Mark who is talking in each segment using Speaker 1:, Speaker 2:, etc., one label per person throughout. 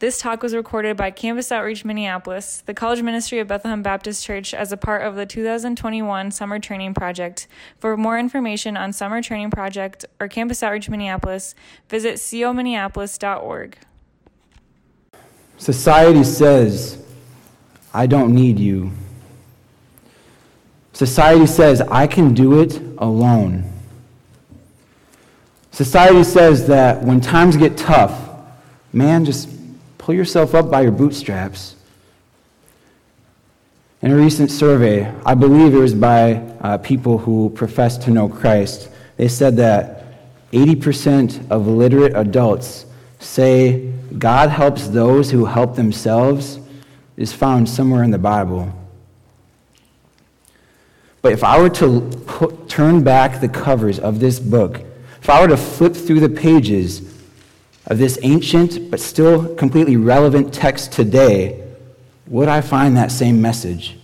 Speaker 1: This talk was recorded by Campus Outreach Minneapolis, the College Ministry of Bethlehem Baptist Church, as a part of the 2021 Summer Training Project. For more information on Summer Training Project or Campus Outreach Minneapolis, visit cominneapolis.org.
Speaker 2: Society says, I don't need you. Society says, I can do it alone. Society says that when times get tough, man, just pull yourself up by your bootstraps. In a recent survey, I believe it was by uh, people who profess to know Christ, they said that 80% of literate adults say God helps those who help themselves is found somewhere in the Bible. But if I were to put, turn back the covers of this book, if I were to flip through the pages of this ancient but still completely relevant text today, would I find that same message?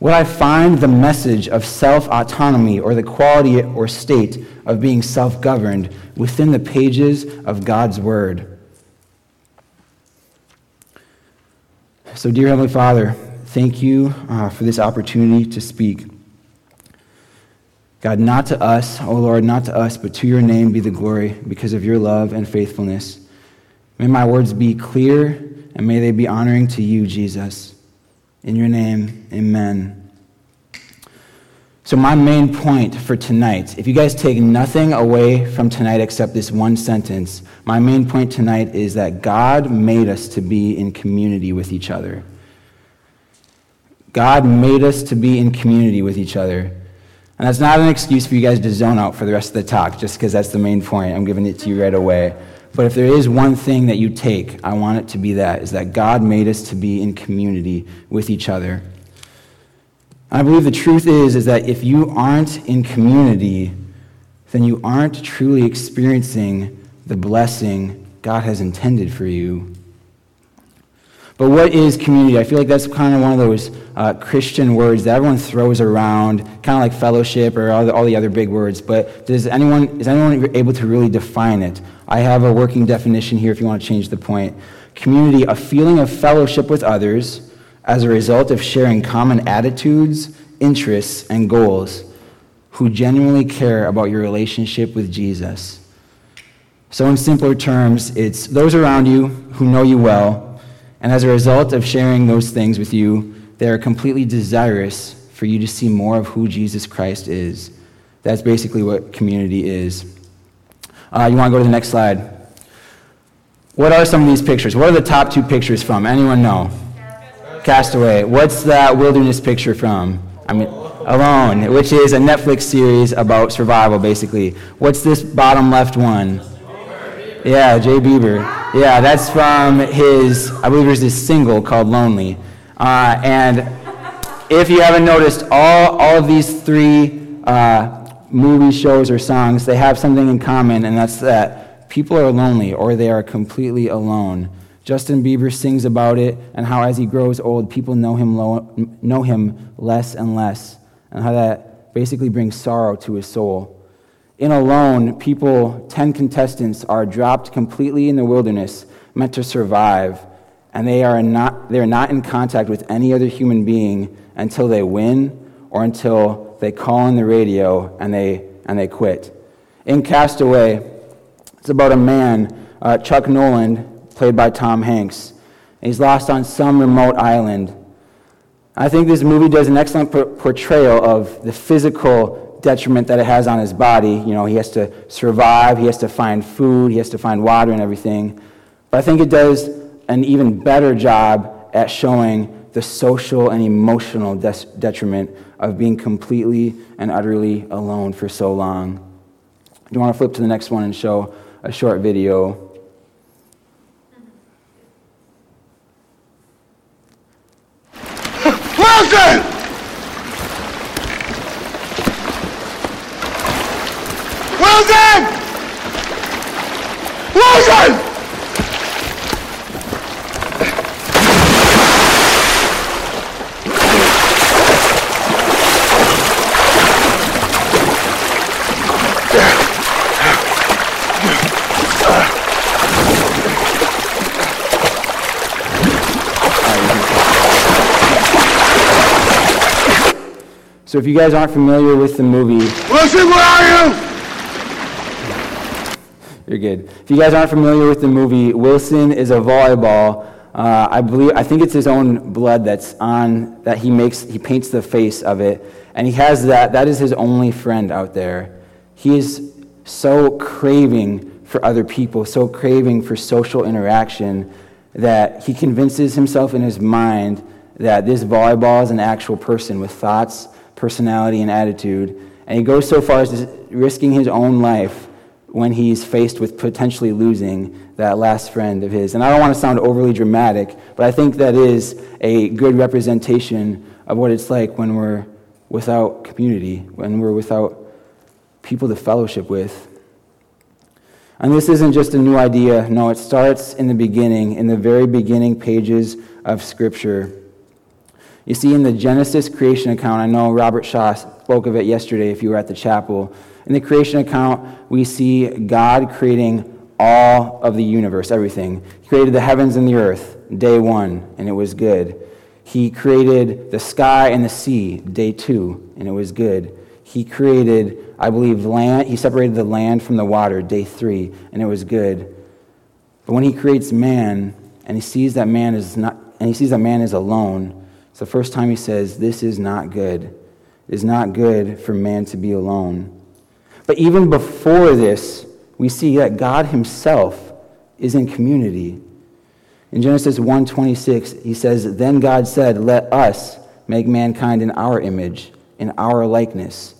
Speaker 2: Would I find the message of self autonomy or the quality or state of being self governed within the pages of God's Word? So, dear Heavenly Father, thank you uh, for this opportunity to speak. God, not to us, O Lord, not to us, but to your name be the glory because of your love and faithfulness. May my words be clear and may they be honoring to you, Jesus. In your name, amen. So, my main point for tonight, if you guys take nothing away from tonight except this one sentence, my main point tonight is that God made us to be in community with each other. God made us to be in community with each other. And that's not an excuse for you guys to zone out for the rest of the talk, just because that's the main point. I'm giving it to you right away. But if there is one thing that you take, I want it to be that, is that God made us to be in community with each other. I believe the truth is, is that if you aren't in community, then you aren't truly experiencing the blessing God has intended for you. But what is community? I feel like that's kind of one of those uh, Christian words that everyone throws around, kind of like fellowship or all the, all the other big words. But does anyone, is anyone able to really define it? I have a working definition here if you want to change the point. Community, a feeling of fellowship with others as a result of sharing common attitudes, interests, and goals who genuinely care about your relationship with Jesus. So, in simpler terms, it's those around you who know you well and as a result of sharing those things with you, they are completely desirous for you to see more of who Jesus Christ is. That's basically what community is. Uh, you want to go to the next slide? What are some of these pictures? What are the top two pictures from? Anyone know? Castaway. What's that wilderness picture from? I mean, Alone, which is a Netflix series about survival, basically. What's this bottom left one? Yeah, Jay Bieber. Yeah, that's from his, I believe there's this single called Lonely. Uh, and if you haven't noticed, all, all of these three uh, movies, shows, or songs, they have something in common, and that's that people are lonely or they are completely alone. Justin Bieber sings about it and how as he grows old, people know him, know him less and less, and how that basically brings sorrow to his soul. In Alone, people, 10 contestants, are dropped completely in the wilderness, meant to survive, and they are not, they are not in contact with any other human being until they win or until they call on the radio and they, and they quit. In Castaway, it's about a man, uh, Chuck Noland, played by Tom Hanks. He's lost on some remote island. I think this movie does an excellent portrayal of the physical detriment that it has on his body. You know, he has to survive, he has to find food, he has to find water and everything. But I think it does an even better job at showing the social and emotional des- detriment of being completely and utterly alone for so long. Do you want to flip to the next one and show a short video? So if you guys aren't familiar with the movie.
Speaker 3: Listen, where are you?
Speaker 2: You're good. If you guys aren't familiar with the movie, Wilson is a volleyball. Uh, I believe I think it's his own blood that's on that he makes. He paints the face of it, and he has that. That is his only friend out there. He is so craving for other people, so craving for social interaction that he convinces himself in his mind that this volleyball is an actual person with thoughts, personality, and attitude. And he goes so far as risking his own life when he's faced with potentially losing that last friend of his. And I don't want to sound overly dramatic, but I think that is a good representation of what it's like when we're without community, when we're without people to fellowship with. And this isn't just a new idea. No, it starts in the beginning, in the very beginning pages of Scripture. You see, in the Genesis creation account, I know Robert Shaw spoke of it yesterday if you were at the chapel. In the creation account, we see God creating all of the universe, everything. He created the heavens and the earth, day one, and it was good. He created the sky and the sea, day two, and it was good. He created, I believe, land. He separated the land from the water, day three, and it was good. But when he creates man, and he sees that man is not, and he sees that man is alone, it's the first time he says, This is not good. It is not good for man to be alone. But even before this, we see that God himself is in community. In Genesis 1:26, he says, "Then God said, "Let us make mankind in our image, in our likeness."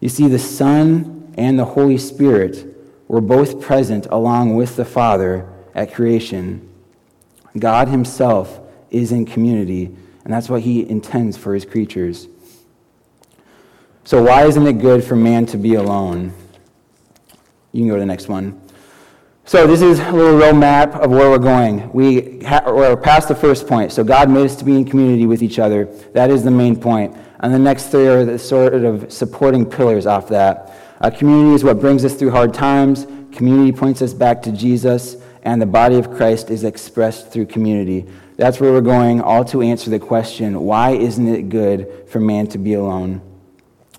Speaker 2: You see the Son and the Holy Spirit were both present along with the Father at creation. God himself is in community, and that's what he intends for his creatures. So, why isn't it good for man to be alone? You can go to the next one. So, this is a little road map of where we're going. We ha- we're past the first point. So, God made us to be in community with each other. That is the main point. And the next three are the sort of supporting pillars off that. Community is what brings us through hard times, community points us back to Jesus, and the body of Christ is expressed through community. That's where we're going, all to answer the question why isn't it good for man to be alone?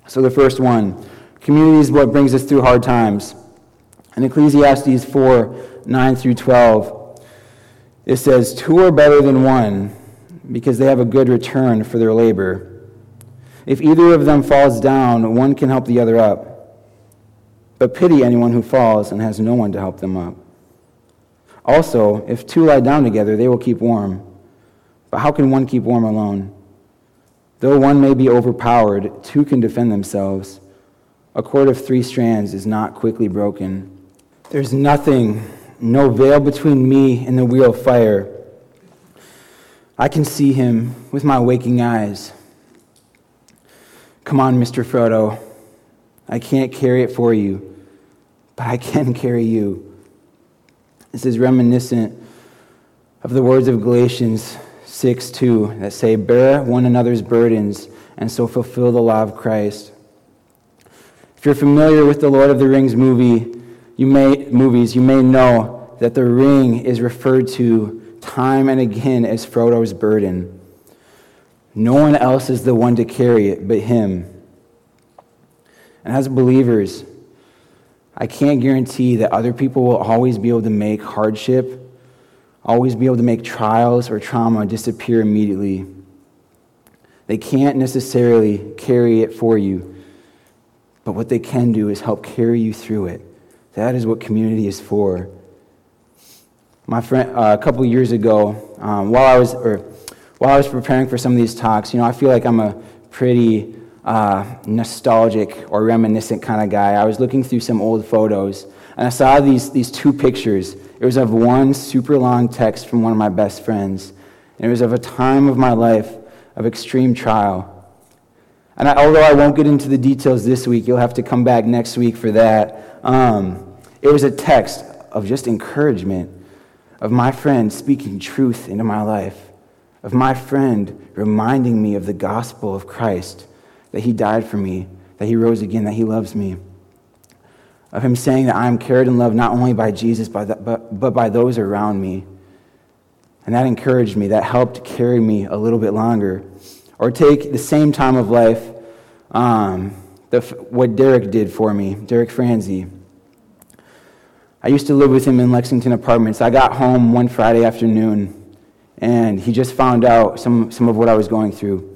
Speaker 2: So, the first one community is what brings us through hard times. In Ecclesiastes 4 9 through 12, it says, Two are better than one because they have a good return for their labor. If either of them falls down, one can help the other up. But pity anyone who falls and has no one to help them up. Also, if two lie down together, they will keep warm. But how can one keep warm alone? Though one may be overpowered, two can defend themselves. A cord of three strands is not quickly broken. There's nothing, no veil between me and the wheel of fire. I can see him with my waking eyes. Come on, Mr. Frodo. I can't carry it for you, but I can carry you. This is reminiscent of the words of Galatians 6 2 that say, Bear one another's burdens and so fulfill the law of Christ. If you're familiar with the Lord of the Rings movie, you may, movies, you may know that the ring is referred to time and again as Frodo's burden. No one else is the one to carry it but him. And as believers, I can't guarantee that other people will always be able to make hardship always be able to make trials or trauma disappear immediately. They can't necessarily carry it for you, but what they can do is help carry you through it. That is what community is for. My friend, uh, a couple years ago, um, while I was or while I was preparing for some of these talks, you know, I feel like I'm a pretty uh, nostalgic or reminiscent kind of guy. I was looking through some old photos, and I saw these these two pictures it was of one super long text from one of my best friends. And it was of a time of my life of extreme trial. And I, although I won't get into the details this week, you'll have to come back next week for that. Um, it was a text of just encouragement, of my friend speaking truth into my life, of my friend reminding me of the gospel of Christ, that he died for me, that he rose again, that he loves me of him saying that I am cared and loved not only by Jesus, but, but, but by those around me. And that encouraged me, that helped carry me a little bit longer. Or take the same time of life um, the, what Derek did for me, Derek Franzi. I used to live with him in Lexington Apartments. I got home one Friday afternoon, and he just found out some, some of what I was going through.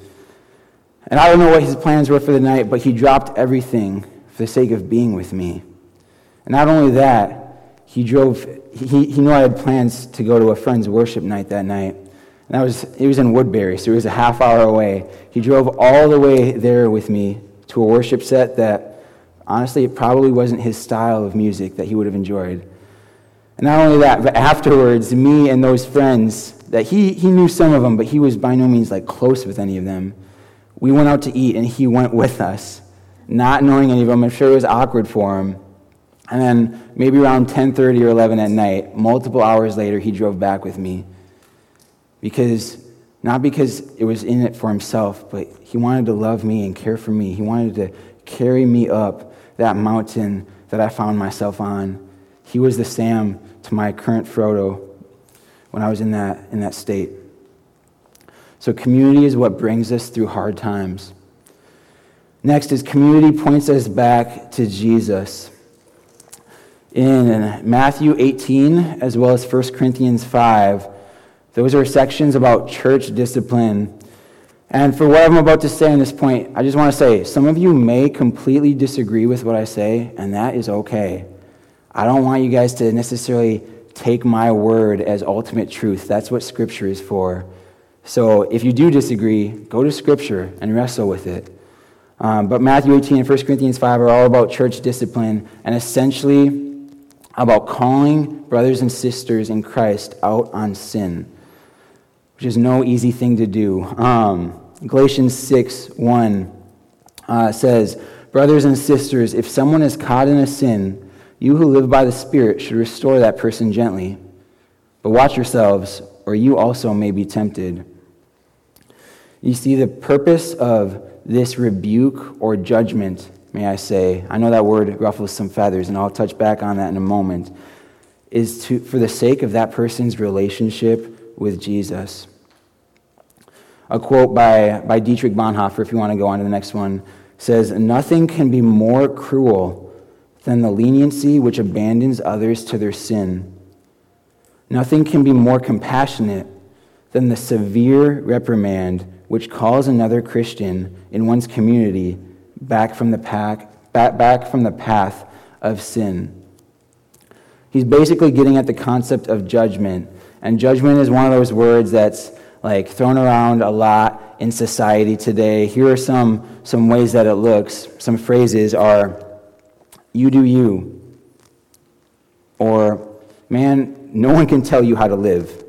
Speaker 2: And I don't know what his plans were for the night, but he dropped everything for the sake of being with me. And not only that, he drove, he, he knew I had plans to go to a friend's worship night that night. And that was, it was in Woodbury, so it was a half hour away. He drove all the way there with me to a worship set that Honestly, it probably wasn't his style of music that he would have enjoyed. And not only that, but afterwards, me and those friends, that he, he knew some of them, but he was by no means like close with any of them. We went out to eat and he went with us, not knowing any of them. I'm sure it was awkward for him. And then maybe around 10:30 or 11 at night, multiple hours later, he drove back with me. Because not because it was in it for himself, but he wanted to love me and care for me. He wanted to carry me up that mountain that I found myself on. He was the Sam to my current Frodo when I was in that, in that state. So, community is what brings us through hard times. Next is community points us back to Jesus. In Matthew 18, as well as 1 Corinthians 5, those are sections about church discipline and for what I'm about to say on this point, I just want to say some of you may completely disagree with what I say, and that is okay. I don't want you guys to necessarily take my word as ultimate truth. That's what Scripture is for. So if you do disagree, go to Scripture and wrestle with it. Um, but Matthew 18 and 1 Corinthians 5 are all about church discipline and essentially about calling brothers and sisters in Christ out on sin which is no easy thing to do. Um, Galatians 6 1 uh, says, Brothers and sisters, if someone is caught in a sin, you who live by the Spirit should restore that person gently. But watch yourselves, or you also may be tempted. You see, the purpose of this rebuke or judgment, may I say, I know that word ruffles some feathers, and I'll touch back on that in a moment, is to, for the sake of that person's relationship with Jesus. A quote by, by Dietrich Bonhoeffer, if you want to go on to the next one, says, Nothing can be more cruel than the leniency which abandons others to their sin. Nothing can be more compassionate than the severe reprimand which calls another Christian in one's community back from the, pack, back, back from the path of sin. He's basically getting at the concept of judgment and judgment is one of those words that's like thrown around a lot in society today. Here are some, some ways that it looks. Some phrases are, you do you. Or, man, no one can tell you how to live.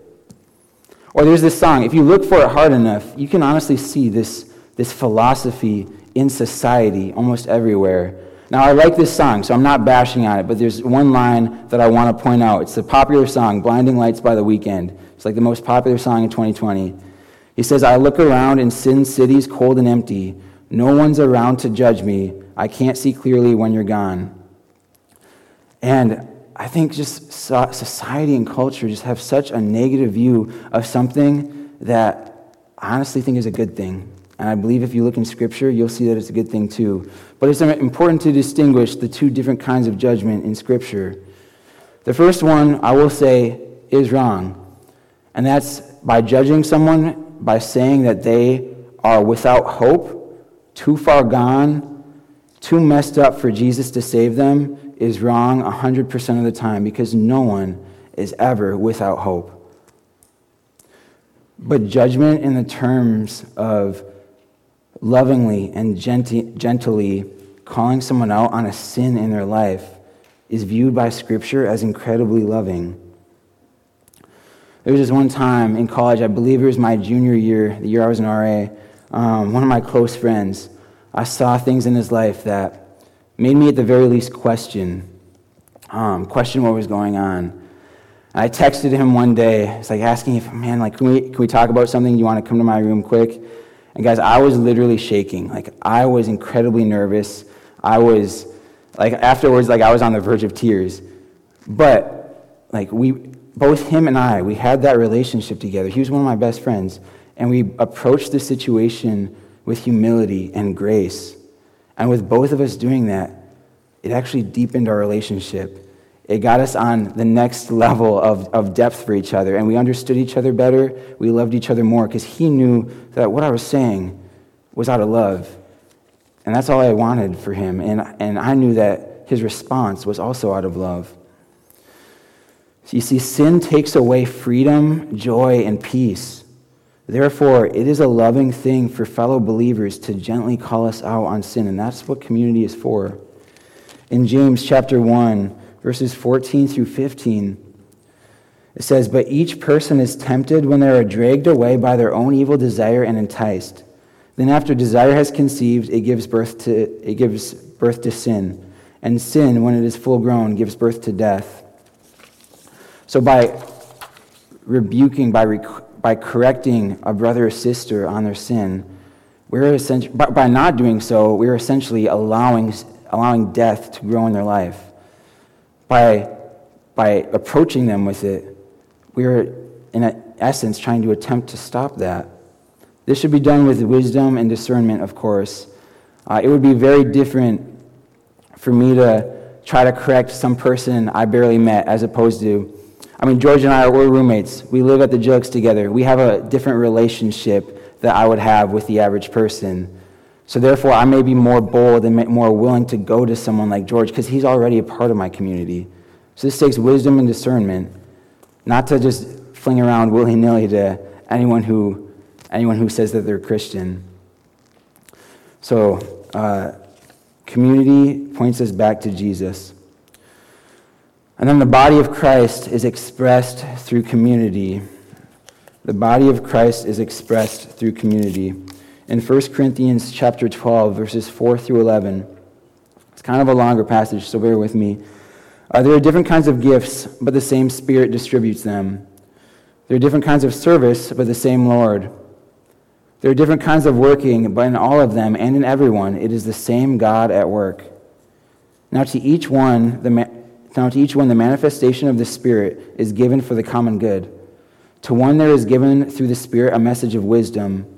Speaker 2: Or there's this song, if you look for it hard enough, you can honestly see this, this philosophy in society almost everywhere now, I like this song, so I'm not bashing on it, but there's one line that I want to point out. It's the popular song, Blinding Lights by The Weeknd. It's like the most popular song in 2020. He says, I look around in Sin City's cold and empty. No one's around to judge me. I can't see clearly when you're gone. And I think just society and culture just have such a negative view of something that I honestly think is a good thing. And I believe if you look in Scripture, you'll see that it's a good thing too. But it's important to distinguish the two different kinds of judgment in Scripture. The first one, I will say, is wrong. And that's by judging someone by saying that they are without hope, too far gone, too messed up for Jesus to save them, is wrong 100% of the time because no one is ever without hope. But judgment in the terms of lovingly and gently calling someone out on a sin in their life is viewed by Scripture as incredibly loving. There was this one time in college, I believe it was my junior year, the year I was in RA, um, one of my close friends, I saw things in his life that made me at the very least question, um, question what was going on. I texted him one day, it's like asking if, man, like, can we, can we talk about something? You want to come to my room quick? And guys, I was literally shaking. Like, I was incredibly nervous. I was, like, afterwards, like, I was on the verge of tears. But, like, we, both him and I, we had that relationship together. He was one of my best friends. And we approached the situation with humility and grace. And with both of us doing that, it actually deepened our relationship. It got us on the next level of, of depth for each other, and we understood each other better. We loved each other more because he knew that what I was saying was out of love. And that's all I wanted for him. And, and I knew that his response was also out of love. So you see, sin takes away freedom, joy, and peace. Therefore, it is a loving thing for fellow believers to gently call us out on sin, and that's what community is for. In James chapter 1, verses 14 through 15, it says, But each person is tempted when they are dragged away by their own evil desire and enticed. Then after desire has conceived, it gives birth to, it gives birth to sin. And sin, when it is full grown, gives birth to death. So by rebuking, by, rec- by correcting a brother or sister on their sin, we're essentially, by, by not doing so, we're essentially allowing, allowing death to grow in their life. By, by approaching them with it, we're in essence trying to attempt to stop that. This should be done with wisdom and discernment, of course. Uh, it would be very different for me to try to correct some person I barely met as opposed to I mean, George and I, are we're roommates. We live at the Jugs together. We have a different relationship that I would have with the average person. So therefore, I may be more bold and more willing to go to someone like George because he's already a part of my community. So this takes wisdom and discernment, not to just fling around willy-nilly to anyone who, anyone who says that they're Christian. So uh, community points us back to Jesus. And then the body of Christ is expressed through community. The body of Christ is expressed through community. In 1 Corinthians chapter 12, verses 4 through 11, it's kind of a longer passage, so bear with me. Uh, there are different kinds of gifts, but the same Spirit distributes them. There are different kinds of service, but the same Lord. There are different kinds of working, but in all of them and in everyone, it is the same God at work. Now, to each one, the now, to each one, the manifestation of the Spirit is given for the common good. To one, there is given through the Spirit a message of wisdom,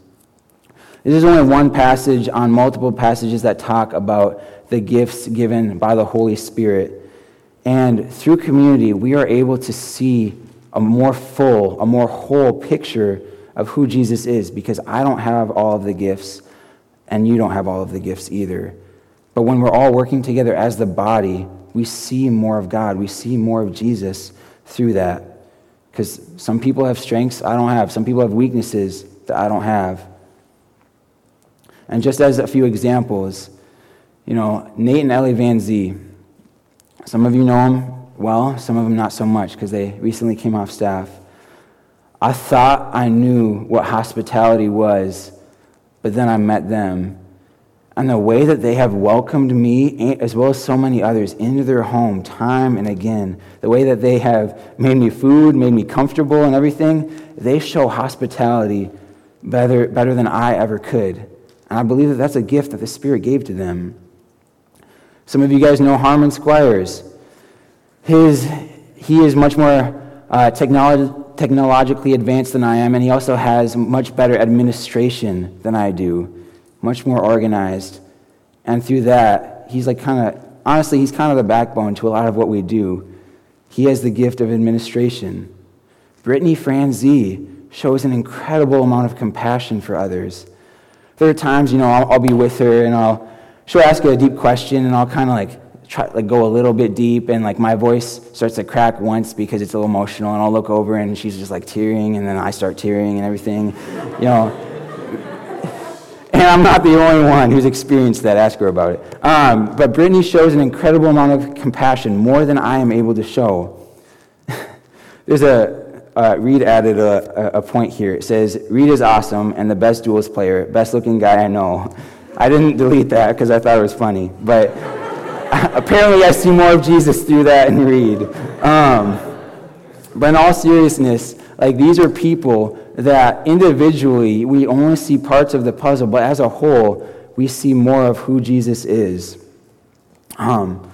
Speaker 2: This is only one passage on multiple passages that talk about the gifts given by the Holy Spirit. And through community, we are able to see a more full, a more whole picture of who Jesus is because I don't have all of the gifts, and you don't have all of the gifts either. But when we're all working together as the body, we see more of God. We see more of Jesus through that. Because some people have strengths I don't have, some people have weaknesses that I don't have. And just as a few examples, you know, Nate and Ellie Van Zee, some of you know them well, some of them not so much because they recently came off staff. I thought I knew what hospitality was, but then I met them and the way that they have welcomed me, as well as so many others, into their home time and again, the way that they have made me food, made me comfortable, and everything, they show hospitality better, better than I ever could. And I believe that that's a gift that the Spirit gave to them. Some of you guys know Harmon Squires. His, he is much more uh, technolog- technologically advanced than I am, and he also has much better administration than I do much more organized. And through that, he's like kind of, honestly, he's kind of the backbone to a lot of what we do. He has the gift of administration. Brittany Franzi shows an incredible amount of compassion for others. There are times, you know, I'll, I'll be with her and I'll, she'll ask a deep question and I'll kind of like try like go a little bit deep and like my voice starts to crack once because it's a little emotional and I'll look over and she's just like tearing and then I start tearing and everything, you know. And I'm not the only one who's experienced that. Ask her about it. Um, but Brittany shows an incredible amount of compassion, more than I am able to show. There's a, uh, Reed added a, a point here. It says, Reed is awesome and the best duels player, best looking guy I know. I didn't delete that because I thought it was funny. But apparently, I see more of Jesus through that and Reed. Um, but in all seriousness, like these are people that individually we only see parts of the puzzle, but as a whole, we see more of who Jesus is. Um,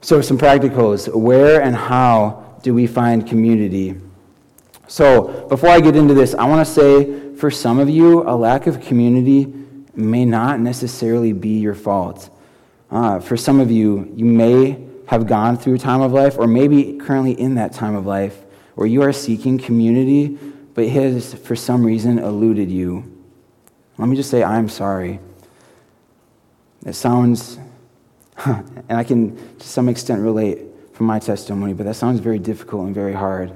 Speaker 2: so, some practicals. Where and how do we find community? So, before I get into this, I want to say for some of you, a lack of community may not necessarily be your fault. Uh, for some of you, you may have gone through a time of life, or maybe currently in that time of life, where you are seeking community, but it has, for some reason, eluded you. Let me just say, I'm sorry. It sounds, and I can to some extent relate from my testimony, but that sounds very difficult and very hard.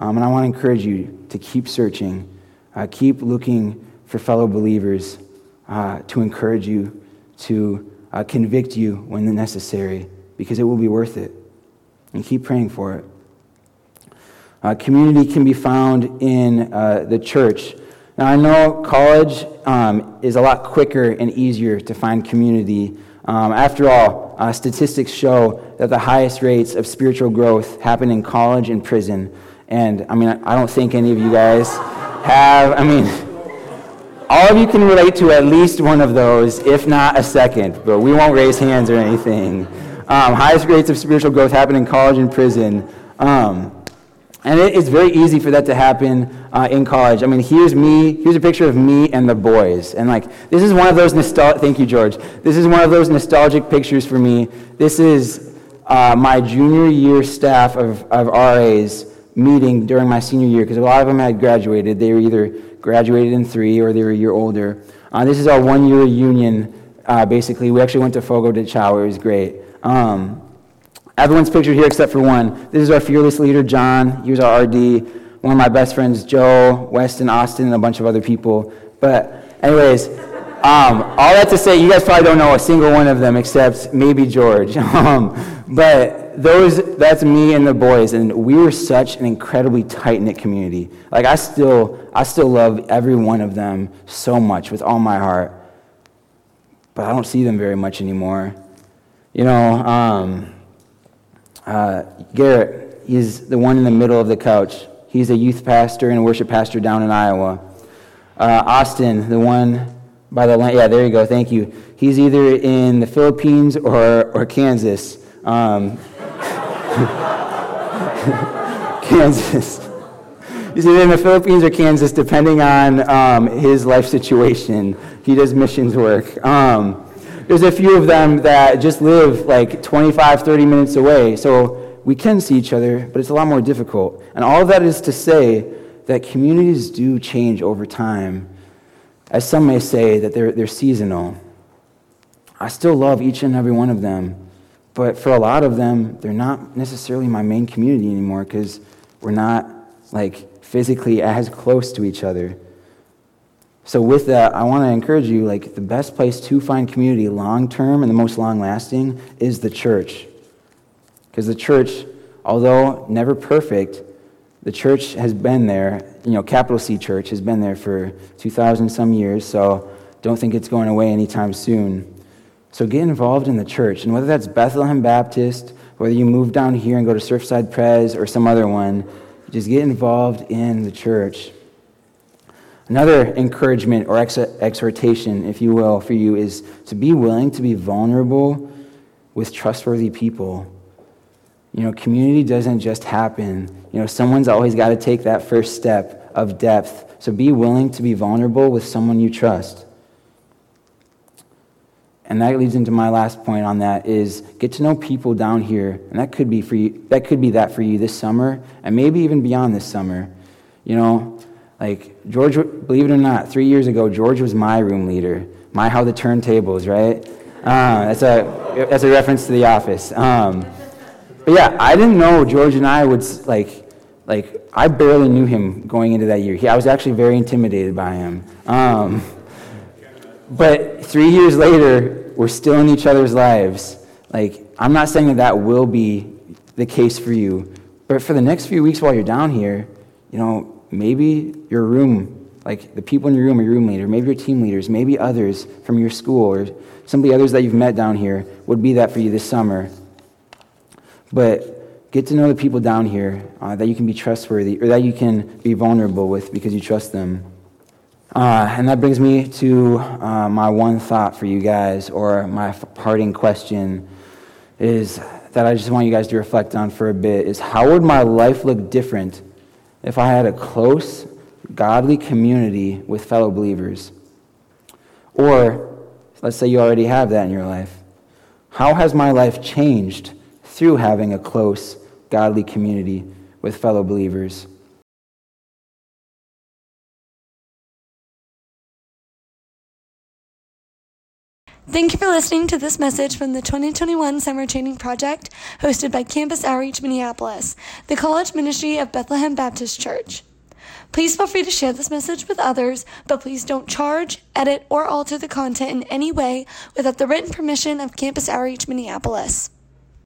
Speaker 2: Um, and I want to encourage you to keep searching, uh, keep looking for fellow believers uh, to encourage you, to uh, convict you when necessary, because it will be worth it. And keep praying for it. Uh, community can be found in uh, the church. Now, I know college um, is a lot quicker and easier to find community. Um, after all, uh, statistics show that the highest rates of spiritual growth happen in college and prison. And I mean, I don't think any of you guys have, I mean, all of you can relate to at least one of those, if not a second, but we won't raise hands or anything. Um, highest rates of spiritual growth happen in college and prison. Um, and it, it's very easy for that to happen uh, in college. I mean, here's me, here's a picture of me and the boys. And like, this is one of those nostalgic, thank you, George. This is one of those nostalgic pictures for me. This is uh, my junior year staff of, of RAs meeting during my senior year, because a lot of them had graduated. They were either graduated in three or they were a year older. Uh, this is our one year reunion, uh, basically. We actually went to Fogo de Chao, it was great. Um, Everyone's pictured here except for one. This is our fearless leader, John. Here's our RD. One of my best friends, Joe, Weston, Austin, and a bunch of other people. But, anyways, um, all that to say, you guys probably don't know a single one of them except maybe George. Um, but those, that's me and the boys, and we were such an incredibly tight knit community. Like I still, I still love every one of them so much with all my heart. But I don't see them very much anymore. You know, um, uh, Garrett, he's the one in the middle of the couch. He's a youth pastor and worship pastor down in Iowa. Uh, Austin, the one by the line, yeah, there you go, thank you. He's either in the Philippines or, or Kansas. Um, Kansas. He's either in the Philippines or Kansas, depending on um, his life situation. He does missions work. Um, there's a few of them that just live like 25, 30 minutes away. So we can see each other, but it's a lot more difficult. And all of that is to say that communities do change over time. As some may say, that they're, they're seasonal. I still love each and every one of them, but for a lot of them, they're not necessarily my main community anymore because we're not like physically as close to each other. So with that, I want to encourage you like the best place to find community long term and the most long lasting is the church. Because the church, although never perfect, the church has been there, you know, capital C church has been there for 2,000 some years, so don't think it's going away anytime soon. So get involved in the church. And whether that's Bethlehem Baptist, whether you move down here and go to Surfside Pres or some other one, just get involved in the church. Another encouragement or ex- exhortation, if you will, for you is to be willing to be vulnerable with trustworthy people. You know, community doesn't just happen. You know, someone's always got to take that first step of depth. So be willing to be vulnerable with someone you trust. And that leads into my last point on that is get to know people down here. And that could be for you that could be that for you this summer and maybe even beyond this summer. You know, like, George, believe it or not, three years ago, George was my room leader. My How the Turntables, right? Uh, that's, a, that's a reference to The Office. Um, but yeah, I didn't know George and I would, like, like I barely knew him going into that year. He, I was actually very intimidated by him. Um, but three years later, we're still in each other's lives. Like, I'm not saying that that will be the case for you, but for the next few weeks while you're down here, you know, maybe your room like the people in your room, your room leader, maybe your team leaders, maybe others from your school, or simply others that you've met down here would be that for you this summer. But get to know the people down here uh, that you can be trustworthy or that you can be vulnerable with because you trust them. Uh, and that brings me to uh, my one thought for you guys, or my parting question is that I just want you guys to reflect on for a bit is how would my life look different if I had a close, godly community with fellow believers? Or, let's say you already have that in your life. How has my life changed through having a close, godly community with fellow believers?
Speaker 4: Thank you for listening to this message from the 2021 Summer Training Project hosted by Campus Outreach Minneapolis, the college ministry of Bethlehem Baptist Church. Please feel free to share this message with others, but please don't charge, edit, or alter the content in any way without the written permission of Campus Outreach Minneapolis.